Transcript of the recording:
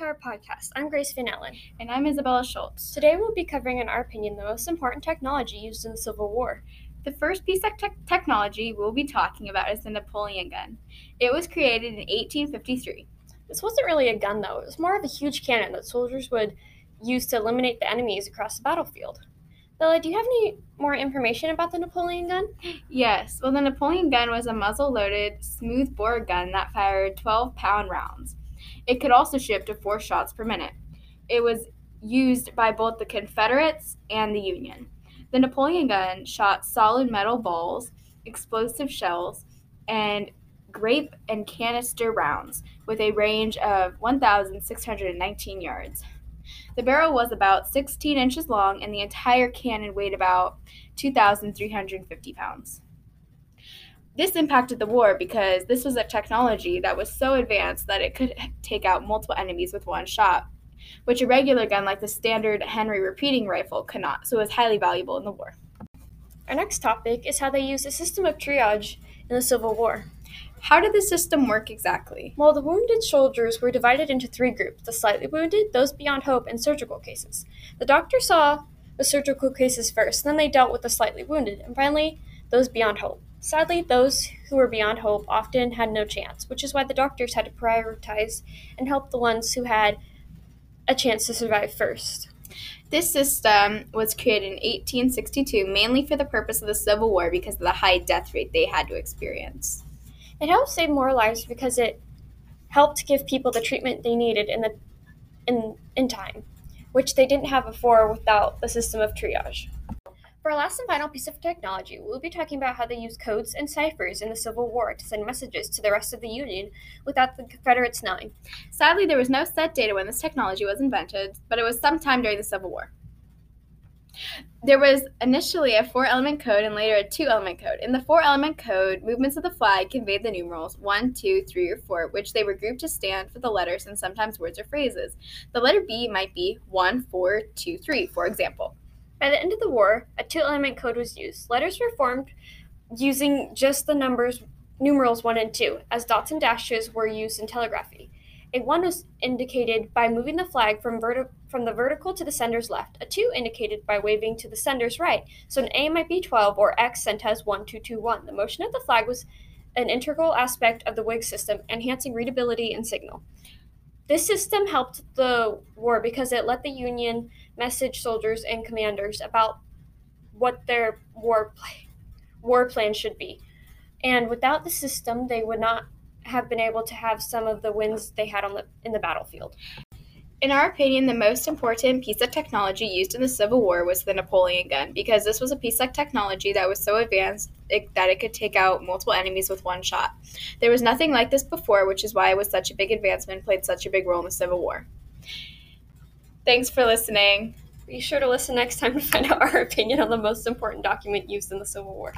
podcast. I'm Grace Van Allen. And I'm Isabella Schultz. Today we'll be covering, in our opinion, the most important technology used in the Civil War. The first piece of te- technology we'll be talking about is the Napoleon gun. It was created in 1853. This wasn't really a gun, though. It was more of a huge cannon that soldiers would use to eliminate the enemies across the battlefield. Bella, do you have any more information about the Napoleon gun? Yes. Well, the Napoleon gun was a muzzle loaded, smooth bore gun that fired 12 pound rounds. It could also shoot up to four shots per minute. It was used by both the Confederates and the Union. The Napoleon gun shot solid metal balls, explosive shells, and grape and canister rounds with a range of 1,619 yards. The barrel was about 16 inches long, and the entire cannon weighed about 2,350 pounds. This impacted the war because this was a technology that was so advanced that it could take out multiple enemies with one shot, which a regular gun like the standard Henry repeating rifle could not, so it was highly valuable in the war. Our next topic is how they used a system of triage in the Civil War. How did the system work exactly? Well, the wounded soldiers were divided into three groups the slightly wounded, those beyond hope, and surgical cases. The doctor saw the surgical cases first, then they dealt with the slightly wounded, and finally, those beyond hope. Sadly, those who were beyond hope often had no chance, which is why the doctors had to prioritize and help the ones who had a chance to survive first. This system was created in 1862 mainly for the purpose of the Civil War because of the high death rate they had to experience. It helped save more lives because it helped give people the treatment they needed in the in in time, which they didn't have before without the system of triage. For our last and final piece of technology, we'll be talking about how they used codes and ciphers in the Civil War to send messages to the rest of the Union without the Confederates knowing. Sadly, there was no set date when this technology was invented, but it was sometime during the Civil War. There was initially a four element code and later a two element code. In the four element code, movements of the flag conveyed the numerals 1, 2, 3, or 4, which they were grouped to stand for the letters and sometimes words or phrases. The letter B might be 1, 4, 2, 3, for example. By the end of the war, a two element code was used. Letters were formed using just the numbers numerals 1 and 2, as dots and dashes were used in telegraphy. A 1 was indicated by moving the flag from, verti- from the vertical to the sender's left, a 2 indicated by waving to the sender's right, so an A might be 12 or X sent as 1221. The motion of the flag was an integral aspect of the Whig system, enhancing readability and signal. This system helped the war because it let the Union message soldiers and commanders about what their war, war plan should be. And without the system, they would not have been able to have some of the wins they had on the in the battlefield. In our opinion, the most important piece of technology used in the Civil War was the Napoleon gun because this was a piece of technology that was so advanced it, that it could take out multiple enemies with one shot. There was nothing like this before, which is why it was such a big advancement and played such a big role in the Civil War. Thanks for listening. Be sure to listen next time to find out our opinion on the most important document used in the Civil War.